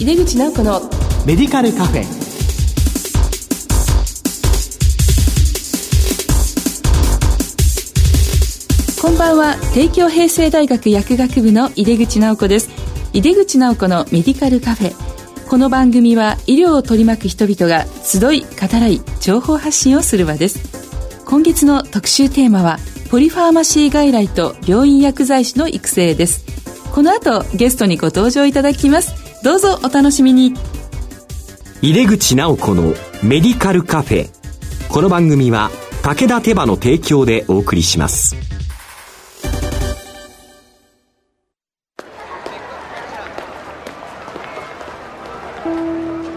井出口直子のメディカルカフェ。こんばんは。帝京平成大学薬学部の井出口直子です。井出口直子のメディカルカフェ。この番組は医療を取り巻く人々が集い語らい情報発信をする場です。今月の特集テーマはポリファーマシー外来と病院薬剤師の育成です。この後ゲストにご登場いただきますどうぞお楽しみに。入れ口直子のメディカルカフェ。この番組は武田手羽の提供でお送りします。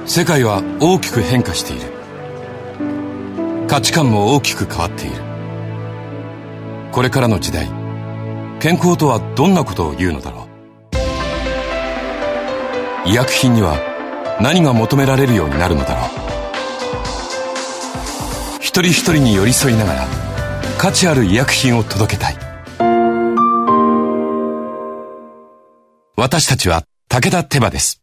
世界は大きく変化している。価値観も大きく変わっている。これからの時代健康とはどんなことを言うのだろう医薬品には何が求められるようになるのだろう一人一人に寄り添いながら価値ある医薬品を届けたい私たちは武田手羽です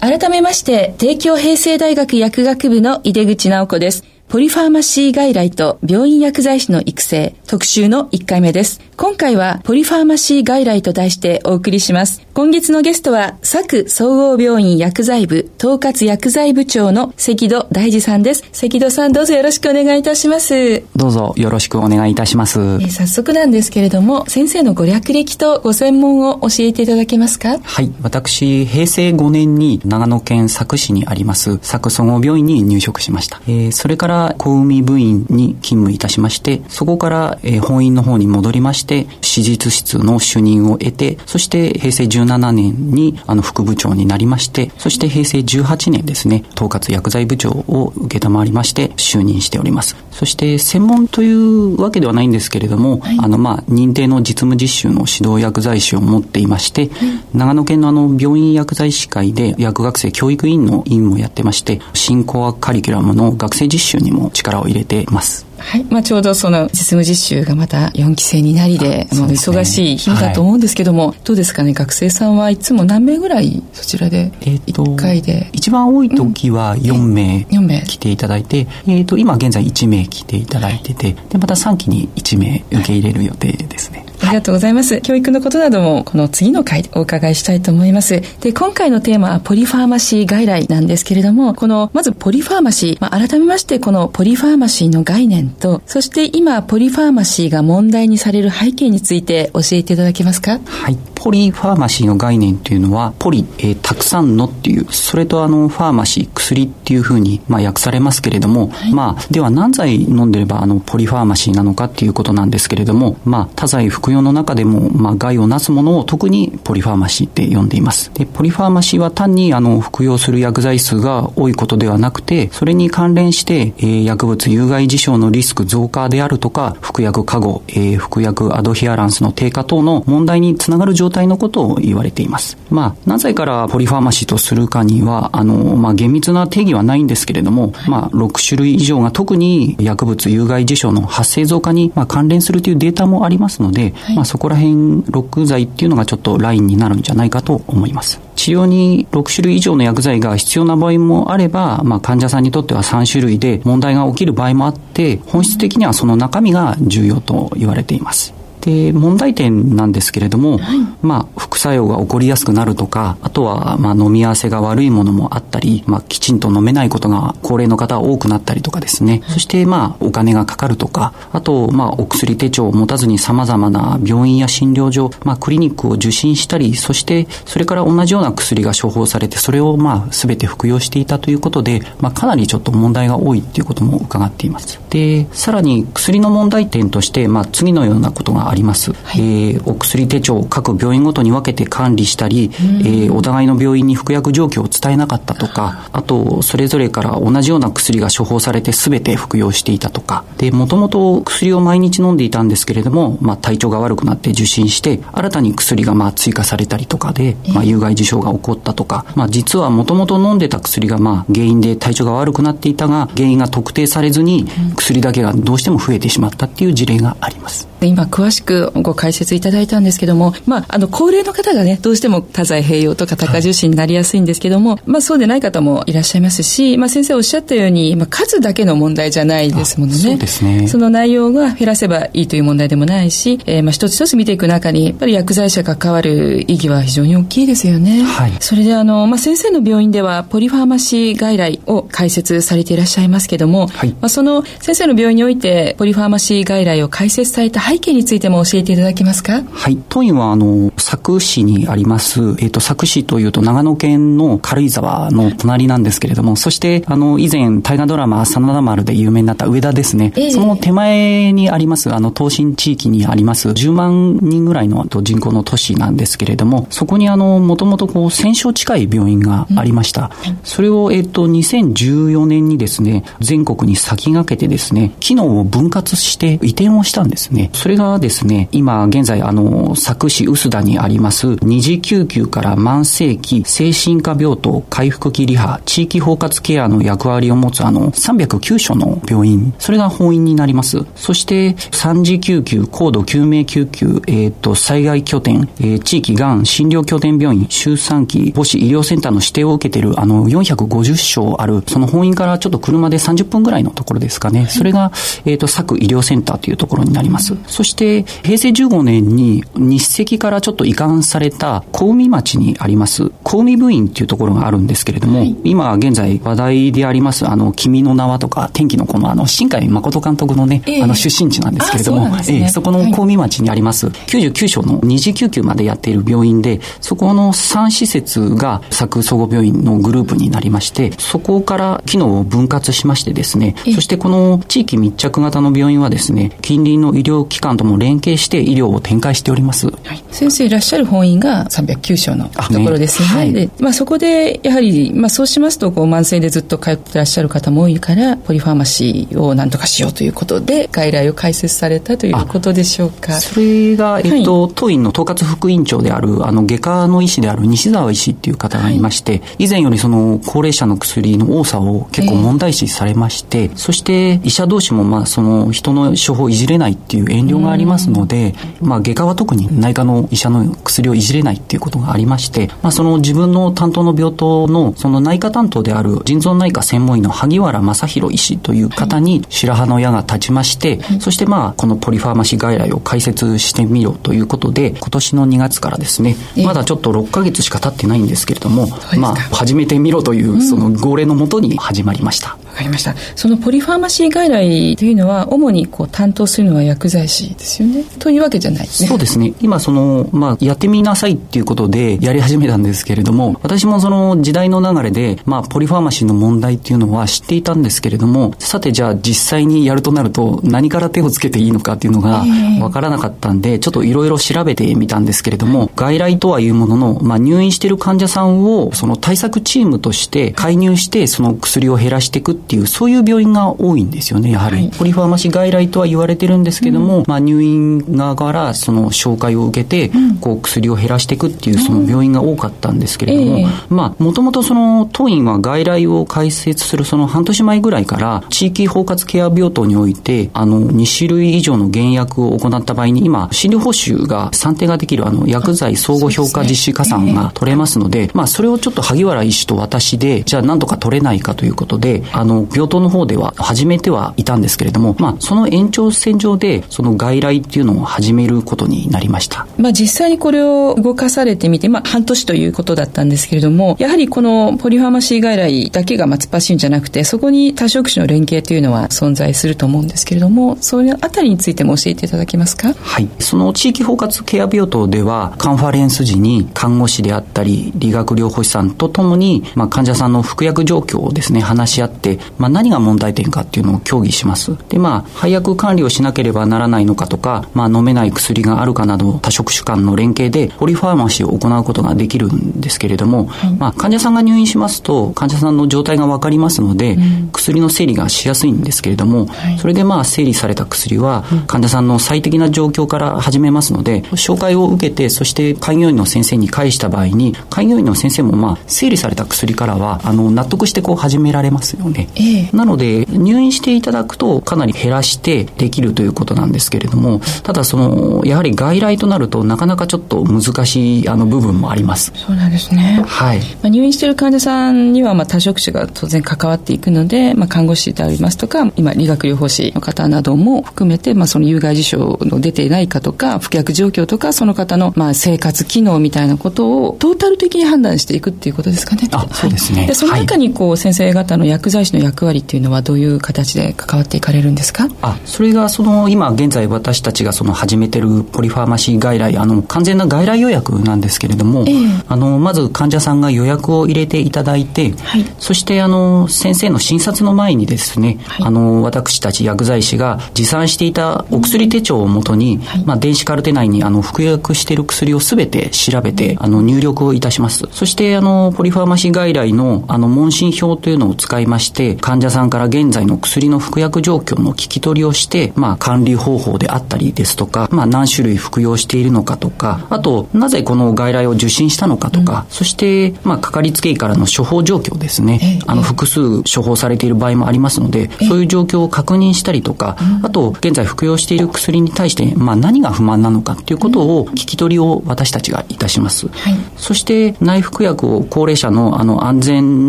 改めまして帝京平成大学薬学部の井出口直子ですポリファーマシー外来と病院薬剤師の育成特集の1回目です。今回はポリファーマシー外来と題してお送りします。今月のゲストは、佐久総合病院薬剤部統括薬剤部長の関戸大二さんです。関戸さんどうぞよろしくお願いいたします。どうぞよろしくお願いいたします。え早速なんですけれども、先生のご略歴とご専門を教えていただけますか？はい。私、平成5年に長野県佐久市にあります佐久総合病院に入職しました。えー、それから小海部員に勤務いたしまして、そこから、えー、本院の方に戻りまして、手術室の主任を得て、そして平成17年にあの副部長になりまして、そして平成18年ですね、統括薬剤部長を受けたまわりまして就任しております。そして専門というわけではないんですけれども、はい、あのまあ認定の実務実習の指導薬剤師を持っていまして、はい、長野県のあの病院薬剤師会で薬学生教育委員の委員もやってまして、新コアカリキュラムの学生実習にも力を入れています。はい。まあ、ちょうどその実務実習がまた4期生になりで、もう忙しい日だと思うんですけども、はい、どうですかね、学生さんはいつも何名ぐらいそちらで、えっ、ー、と、1回で。一番多い時は4名、うん、名来ていただいて、えっ、ー、と、今現在1名来ていただいてて、で、また3期に1名受け入れる予定ですね。ありがとうございます。教育のことなども、この次の回でお伺いしたいと思います。で、今回のテーマはポリファーマシー外来なんですけれども、この、まずポリファーマシー、まあ、改めましてこのポリファーマシーの概念と、そして今、ポリファーマシーが問題にされる背景について教えていただけますか？はい。ポリファーマシーの概念っていうのは、ポリ、えー、たくさんのっていう、それとあの、ファーマシー、薬っていうふうに、まあ、訳されますけれども、はい、まあ、では何剤飲んでれば、あの、ポリファーマシーなのかっていうことなんですけれども、まあ、多剤服用の中でも、まあ、害をなすものを特にポリファーマシーって呼んでいます。で、ポリファーマシーは単に、あの、服用する薬剤数が多いことではなくて、それに関連して、えー、薬物有害事象のリスク増加であるとか、服薬過誤、えー、服薬アドヒアランスの低下等の問題につながる状態のことを言われています。まあ、何歳からポリファーマシーとするかには、あの、まあ、厳密な定義はないんですけれども、まあ、6種類以上が特に薬物有害事象の発生増加に、まあ、関連するというデータもありますので、はい、まあ、そこら辺、6剤っていうのがちょっとラインになるんじゃないかと思います。治療に6種類以上の薬剤が必要な場合もあれば、まあ、患者さんにとっては3種類で問題が起きる場合もあって、本質的にはその中身が重要と言われています。で、問題点なんですけれども、はい、まあ、副作用が起こりやすくなるとか、あとは、まあ、飲み合わせが悪いものもあったり、まあ、きちんと飲めないことが高齢の方は多くなったりとかですね。そして、まあ、お金がかかるとか、あと、まあ、お薬手帳を持たずに様々な病院や診療所、まあ、クリニックを受診したり、そして、それから同じような薬が処方されて、それを、まあ、すべて服用していたということで、まあ、かなりちょっと問題が多いっていうことも伺っています。で、さらに薬の問題点として、まあ、次のようなことがあります。はい、えー、お薬手帳を各病院ごとに分けて管理したり、えー、お互いの病院に服薬状況を伝えなかったとか、あと、それぞれから同じような薬が処方されて全て服用していたとか、で、もともと薬を毎日飲んでいたんですけれども、まあ、体調が悪くなって受診して、新たに薬がまあ追加されたりとかで、まあ、有害事象が起こったとか、まあ、実はもともと飲んでた薬がまあ、原因で体調が悪くなっていたが、原因が特定されずに、薬だけがどうしても増えてしまったっていう事例があります。今詳しくご解説いただいたんですけども、まあ、あの高齢の方がね、どうしても多剤併用とか高重視になりやすいんですけども、はい、まあそうでない方もいらっしゃいますし、まあ先生おっしゃったように、まあ数だけの問題じゃないですものね。そうですね。その内容が減らせばいいという問題でもないし、えー、まあ一つ一つ見ていく中に、やっぱり薬剤師が関わる意義は非常に大きいですよね。はい。それであの、まあ先生の病院ではポリファーマシー外来を開設されていらっしゃいますけども、はい、まあその先生の病院においてポリファーマシー外来を開設された背景についても教えていただけますか？はい。当院はあの、佐久市にあります、えっ、ー、と、佐久市というと長野県の軽井沢の隣なんですけれども、そしてあの、以前大河ドラマ真田丸で有名になった上田ですね。えー、その手前にあります、あの、東進地域にあります、10万人ぐらいの人口の都市なんですけれども、そこにあの、もともとこう、1000床近い病院がありました。うん、それを、えっ、ー、と、2014年にですね、全国に先駆けてですね、機能を分割して移転をしたんですね。それがですね、今現在あの、佐久市臼田にあります二次救急から慢性期精神科病棟回復期リハ地域包括ケアの役割を持つあの309所の病院、それが本院になります。そして三次救急、高度救命救急、えっ、ー、と、災害拠点、えー、地域がん診療拠点病院、周産期母子医療センターの指定を受けているあの450床ある、その本院からちょっと車で30分ぐらいのところですかね。それが、えっ、ー、と、佐久医療センターというところになります。そして、平成15年に日赤からちょっと移管された小海町にあります、小海部院っていうところがあるんですけれども、はい、今現在話題であります、あの、君の名はとか、天気のこの、あの、新海誠監督のね、えー、あの、出身地なんですけれども、そ、ね、えー、そこの小海町にあります、はい、99床の二次救急までやっている病院で、そこの3施設が佐久総合病院のグループになりまして、そこから機能を分割しましてですね、そしてこの地域密着型の病院はですね、近隣の医療機関とも連携して医療を展開しております。はい、先生いらっしゃる本院が309床のところですよね。ねはい、でまあ、そこでやはり、まあ、そうしますとこう慢性でずっと通ってらっしゃる方も多いからポリファーマシーを何とかしようということで外来を開設されたということでしょうか。それが、えっと、はい、当院の統括副院長であるあの外科の医師である西澤医師っていう方がいまして、はい、以前よりその高齢者の薬の多さを結構問題視されまして、えー、そして医者同士もまあその人の処方をいじれないっていう遠慮がありますので、まあ、外科は特に内科の医者の薬をいじれないっていうことがありまして、まあ、その自分の担当の病棟のその内科担当である腎臓内科専門医の萩原正弘医師という方に白羽の矢が立ちまして、はい、そしてまあこのポリファーマシー外来を開設してみろということで今年の2月からですね、まだちょっと6か月しか経ってないんですけれども、まあ始めてみろというその号令のもとに始まりました。わ、うん、かりました。そのポリファーマシー外来というのは主にこう担当するのは薬剤師ですよね。というわけじゃない、ね、そうですね。今その、まあ、やってみなさいっていうことでやり始めたんですけれども、私もその時代の流れで、まあ、ポリファーマシーの問題っていうのは知っていたんですけれども、さてじゃあ実際にやるとなると何から手をつけていいのかっていうのがわからなかったんで、ちょっといろいろ調べてみたんですけれども、外来とはいうものの、まあ、入院している患者さんをその対策チームとして介入してその薬を減らしていくっていう、そういう病院が多いんですよね、やはり。はい、ポリファーマシー外来とは言われてるんですけども、うん、まあ、入院側からその紹介を受けて、こう薬を減らしていくっていうその病院が多かったんですけれども、まあ、もともとその当院は外来を開設するその半年前ぐらいから、地域包括ケア病棟において、あの、2種類以上の減薬を行った場合に、今、診療報酬が算定ができるあの、薬剤相互評価実施加算が取れますので、まあ、それをちょっと萩原医師と私で、じゃあ何とか取れないかということで、あの、病棟の方では始めてはいたんですけれども、まあ、その延長線上で、その外来っていうのを始めることになりました。まあ、実際にこれを動かされてみて、まあ、半年ということだったんですけれども、やはりこのポリファーマシー外来だけが突っ走るんじゃなくて、そこに多職種の連携というのは存在すると思うんですけれども、そういうあたりについても教えていただけますか？はい。その地域包括ケア病棟では、カンファレンス時に看護師であったり、理学療法士さんとともに、まあ、患者さんの服薬状況をですね、話し合って、まあ、何が問題点かっていうのを協議します。で、まあ、配薬管理をしなければならないのかとか、まあ、飲めない薬があるかなど、多職種間の連携で、ポリファーマシーを行うことができるんですけれども、はい、まあ、患者さんが入院しますと、患者さんの状態がわかりますので、うん、薬の整理がしやすいんですけれども、はい、それでまあ、整理された薬は、患者さんの最適な状況から始めますので、紹介を受けて、そして開業医の先生に返した場合に、開業医の先生もまあ、整理された薬からは、あの、納得してこう始められますよね。えー、なので、入院していただくと、かなり減らしてできるということなんですけれども、ただその、やはり外来となると、なかなかちょっと難しいあの部分もあります。そうなんですね。はい、まあ、入院している患者さんにはまあ多職種が当然関わっていくので、まあ、看護師でありますとか今理学療法士の方なども含めて、まあ、その有害事象の出ていないかとか服薬状況とかその方のまあ生活機能みたいなことをトータル的に判断していくっていうことですかね。あそうですね、はい、でその中にこう、先生方の薬剤師の役割っていうのはどういう形で関わっていかれるんですか？あそれがその今現在私たちがその始めてるポリファーマシー外来あの完全な外来予約なんですけれども、えー、あのまず患者さんが予約を入れていただいて、はい、そしてあの先生の診察の前にですね、はい、あの私たち薬剤師が持参していたお薬手帳をもとに、はい、まあ、電子カルテ内にあの服薬している薬をすべて調べて、あの入力をいたします。そしてあのポリファーマシー外来のあの問診票というのを使いまして患者さんから現在の薬の服薬状況の聞き取りをして、まあ、管理方法であったりですとか、まあ、何種類服用しているのかとかあとなぜこの外来を受診したのかとか、うん、そして、まあ、かかりつけ医からの処方状況ですね、あの複数処方されている場合もありますので、そういう状況を確認したりとか、あと現在服用している薬に対して、まあ、何が不満なのかっていうことを聞き取りを私たちがいたします、はい、そして内服薬を高齢者のあの安全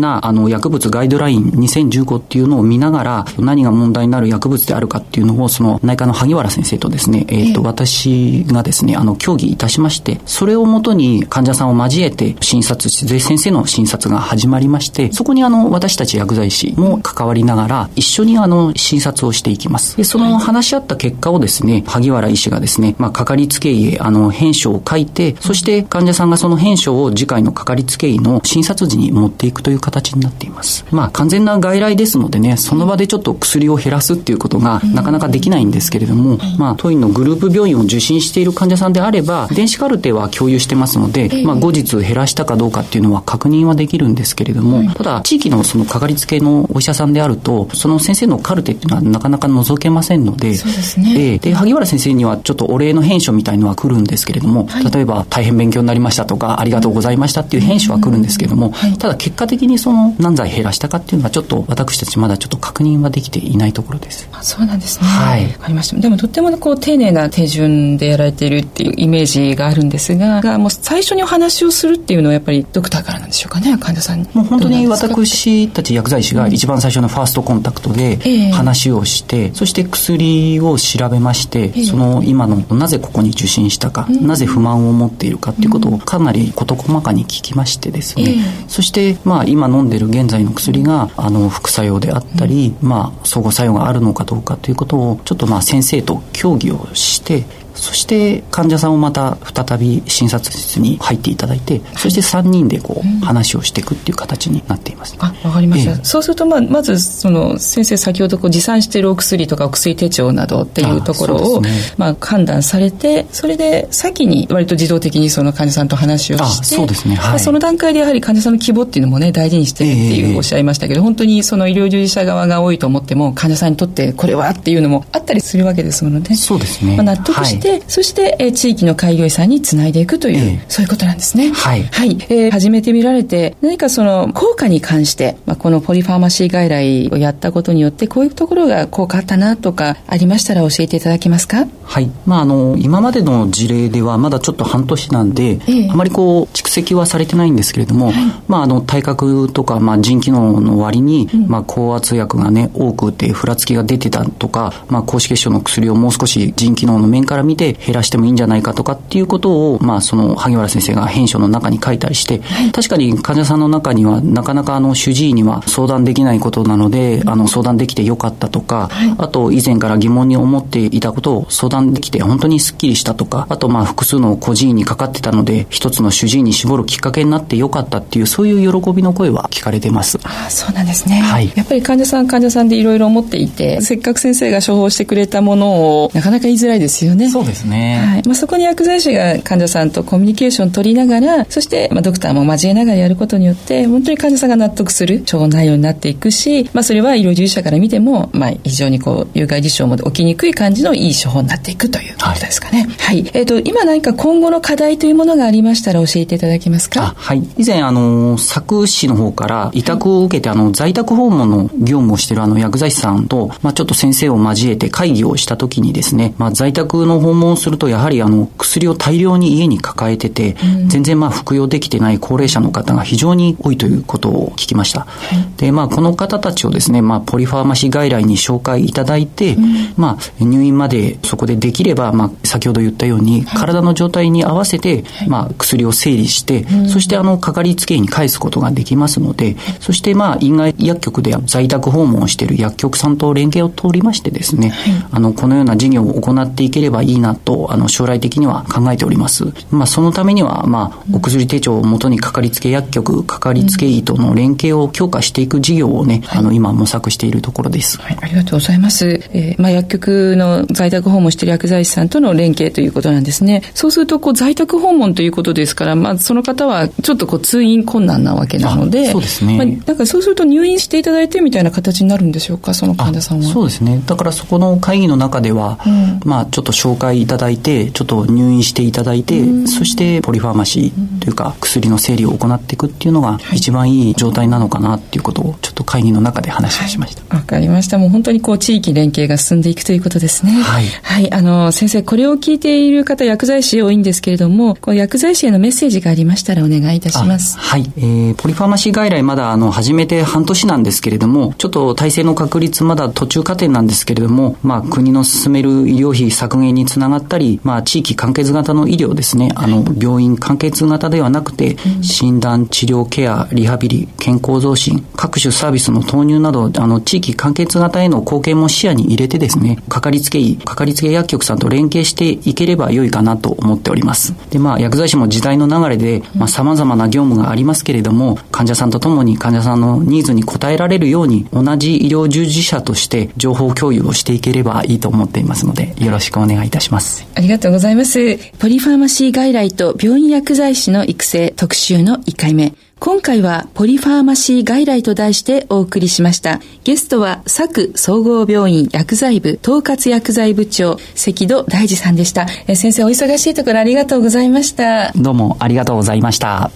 なあの薬物ガイドライン2015っていうのを見ながら何が問題になる薬物であるかっていうのをその内科の萩原先生とですね、えー、と私がですねあの協議いたしましてそれをもとに患者さんを交えて診察して先生の診察が始まりましてそこにあの私たち薬剤師も関わりながら一緒にあの診察をしていきます。でその話し合った結果をですね萩原医師がですね、まあ、かかりつけ医へあの返書を書いてそして患者さんがその返書を次回のかかりつけ医の診察時に持っていくという形になっています。まあ完全な外来ですのでねその場でちょっと薬を減らすっていうことがなかなかできないんですけれども、まあ当院のグループ病院を受診している患者さんであれば電子カルテは共有してますので、まあ後日減らしたかどうかっていうのは確認はできるんですけれども、ただ地域のそのかかりつけのお医者さんであるとその先生のカルテっていうのはなかなか覗けませんのでそうですね、で萩原先生にはちょっとお礼の返書みたいのは来るんですけれども、はい、例えば大変勉強になりましたとかありがとうございましたっていう返書は来るんですけれども、はい、ただ結果的にその何剤減らしたかっていうのはちょっと私たちまだちょっと確認はできていないところです。あそうなんですね。はい。わかりました。でもとってもこう丁寧な手順でやられているっていうイメージがあるんですががもう最初にお話をするっていうのはやっぱりドクターからなんでしょうかね患者さん。にもう本当に私たち薬剤師が一番最初のファーストコンタクトで話をして、うん、そして薬を調べまして、えー、その今のなぜここに受診したか、うん、なぜ不満を持っているかっていうことをかなり事細かに聞きましてですね、えー、そしてまあ今飲んでる現在の薬があの副作用であったり、うん、まあ相互作用があるのかどうかということをちょっとまあ先生と協議をしてそして患者さんをまた再び診察室に入っていただいてそして3人でこう話をしていくっていう形になっています、あわかりました、えー、そうするとまあまずその先生先ほどこう持参しているお薬とかお薬手帳などっていうところを、ね、まあ判断されてそれで先に割と自動的にその患者さんと話をしてそうですね、はい、その段階でやはり患者さんの希望っていうのもね大事にしてるっていうおっしゃいましたけど、えー、本当にその医療従事者側が多いと思っても患者さんにとってこれはっていうのもあったりするわけですのでそうですね、まあ、納得して、はい、そして地域の開業医さんにつないでいくという、えー、そういうことなんですね。はい。はい。えー、始めてみられて、何かその効果に関して、まあ、このポリファーマシー外来をやったことによって、こういうところが効果あったなとかありましたら教えていただけますか？はい。まあ、あの、今までの事例ではまだちょっと半年なんで、えー、あまりこう、蓄積はされてないんですけれども、はい、まあ、あの、体格とか、まあ、腎機能の割に、うん、まあ、高圧薬がね、多くて、ふらつきが出てたとか、まあ、高脂血症の薬をもう少し腎機能の面から見て減らしてもいいんじゃないかとかっていうことを、まあ、その萩原先生が編書の中に書いたりして、はい、確かに患者さんの中にはなかなかあの主治医には相談できないことなので、あの相談できてよかったとか、はい、あと以前から疑問に思っていたことを相談できて本当にすっきりしたとか、あとまあ複数の個人医にかかってたので、一つの主治医に絞るきっかけになってよかったっていう、そういう喜びの声は聞かれてます。ああそうなんですね。はい。やっぱり患者さん患者さんでいろいろ思っていて、せっかく先生が処方してくれたものをなかなか言いづらいですよね。そうですね。はい。まあそこに薬剤師が患者さんとコミュニケーション取りながらそして、まあ、ドクターも交えながらやることによって本当に患者さんが納得する処方内容になっていくし、まあ、それは医療従事者から見ても、まあ、非常にこう有害事象も起きにくい感じのいい処方になっていくということですかね。はい、はい、えっ、ー、と今何か今後の課題というものがありましたら教えていただけますか？はい。以前あの佐久市の方から委託を受けて、はい、あの在宅訪問の業務をしているあの薬剤師さんと、まあ、ちょっと先生を交えて会議をした時にですね、まあ、在宅の訪問すると、やはりあの薬を大量に家に抱えてて、うん、全然まあ服用できてない高齢者の方が非常に多いということを聞きました。はい、で、まあ、この方たちをですね、まあ、ポリファーマシー外来に紹介いただいて、うん、まあ、入院までそこでできれば、まあ、先ほど言ったように、体の状態に合わせて、まあ、薬を整理して、そしてあの、かかりつけ医に返すことができますので、そしてまあ、院外薬局で在宅訪問をしている薬局さんと連携を通りましてですね、あの、このような事業を行っていければいいなと、あの、将来的には考えております。まあ、そのためには、まあ、お薬手帳をもとにかかりつけ薬局、かかりつけ医との連携を強化していく事業をね、あの、今模索しているところです。はい、ありがとうございます。えー、まあ、薬局の在宅訪問している薬剤師さんとの連携ということなんですね。そうすると、こう、在宅訪問ということですから、まあ、その方はちょっとこう、通院困難なわけなので、そうですね。まあ、だからそうすると入院していただいてみたいな形になるんでしょうか、その患者さんは。そうですね。だからそこの会議の中では、うん、まあ、ちょっと紹介いただいて、ちょっと入院していただいて、うん、そしてポリファーマシーというか、薬の整理を行っていくっていうのが、一番いい状態なのかなっていうことを、ちょっと会議の中で話をしました。わ、はい、かりました。もう本当にこう、地域連携が進んでいくということですね。はい。はい。あの、先生、これを聞いている方、薬剤師多いんですけれども、こう薬剤師へのメッセージがありましたらお願いいたします。はい。えー、ポリファーマシー外来まだ、あの、始めて半年なんですけれども、ちょっと体制の確立まだ途中過程なんですけれども、まあ、国の進める医療費削減につながったり、まあ、地域完結型の医療ですね、あの、病院完結型ではなくて、診断、治療、ケア、リハビリ、健康増進、各種サービスの投入など、あの、地域完結型への貢献も視野に入れてですね、かかりつけ医、かかりつけ薬局さんと連携していければ良いかなと思っております。で、まあ、薬剤師も時代の流れで、まあ、様々な業務がありますけれども、患者さんとともに患者さんのニーズに応えられるように、同じ医療従事者として情報共有をしていければいいと思っていますので、よろしくお願いいたします。ありがとうございます。ポリファーマシー外来と病院薬剤師の育成特集の1回目。今回はポリファーマシー外来と題してお送りしました。ゲストは、佐久総合病院薬剤部統括薬剤部長、関戸大二さんでした。え先生、お忙しいところありがとうございました。どうもありがとうございました。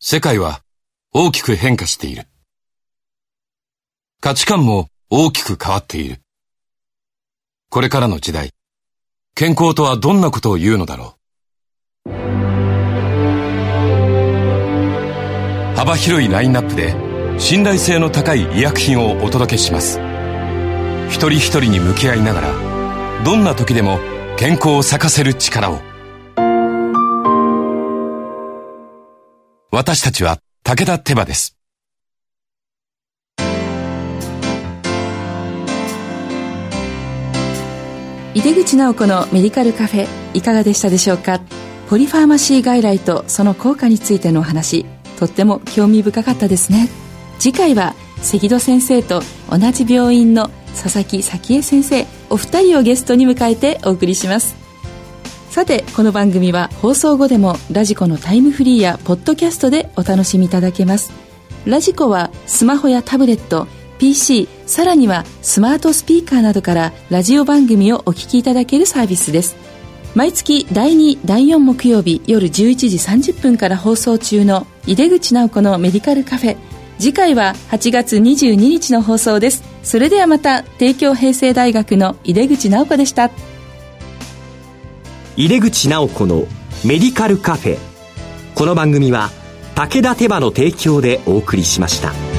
世界は大きく変化している。価値観も大きく変わっている。これからの時代、健康とはどんなことを言うのだろう。幅広いラインナップで信頼性の高い医薬品をお届けします。一人一人に向き合いながら、どんな時でも健康を咲かせる力を。私たちは武田手羽です。井出口直子のメディカルカフェいかがでしたでしょうか？ポリファーマシー外来とその効果についてのお話とっても興味深かったですね。次回は関戸先生と同じ病院の佐々木早恵先生お二人をゲストに迎えてお送りします。さてこの番組は放送後でもラジコのタイムフリーやポッドキャストでお楽しみいただけます。ラジコはスマホやタブレット PC さらにはスマートスピーカーなどからラジオ番組をお聞きいただけるサービスです。毎月第2第4木曜日夜11時30分から放送中の井出口直子のメディカルカフェ次回は8月22日の放送ですそれではまた帝京平成大学の井出口直子でした井出口直子のメディカルカフェこの番組は武田手羽の提供でお送りしました。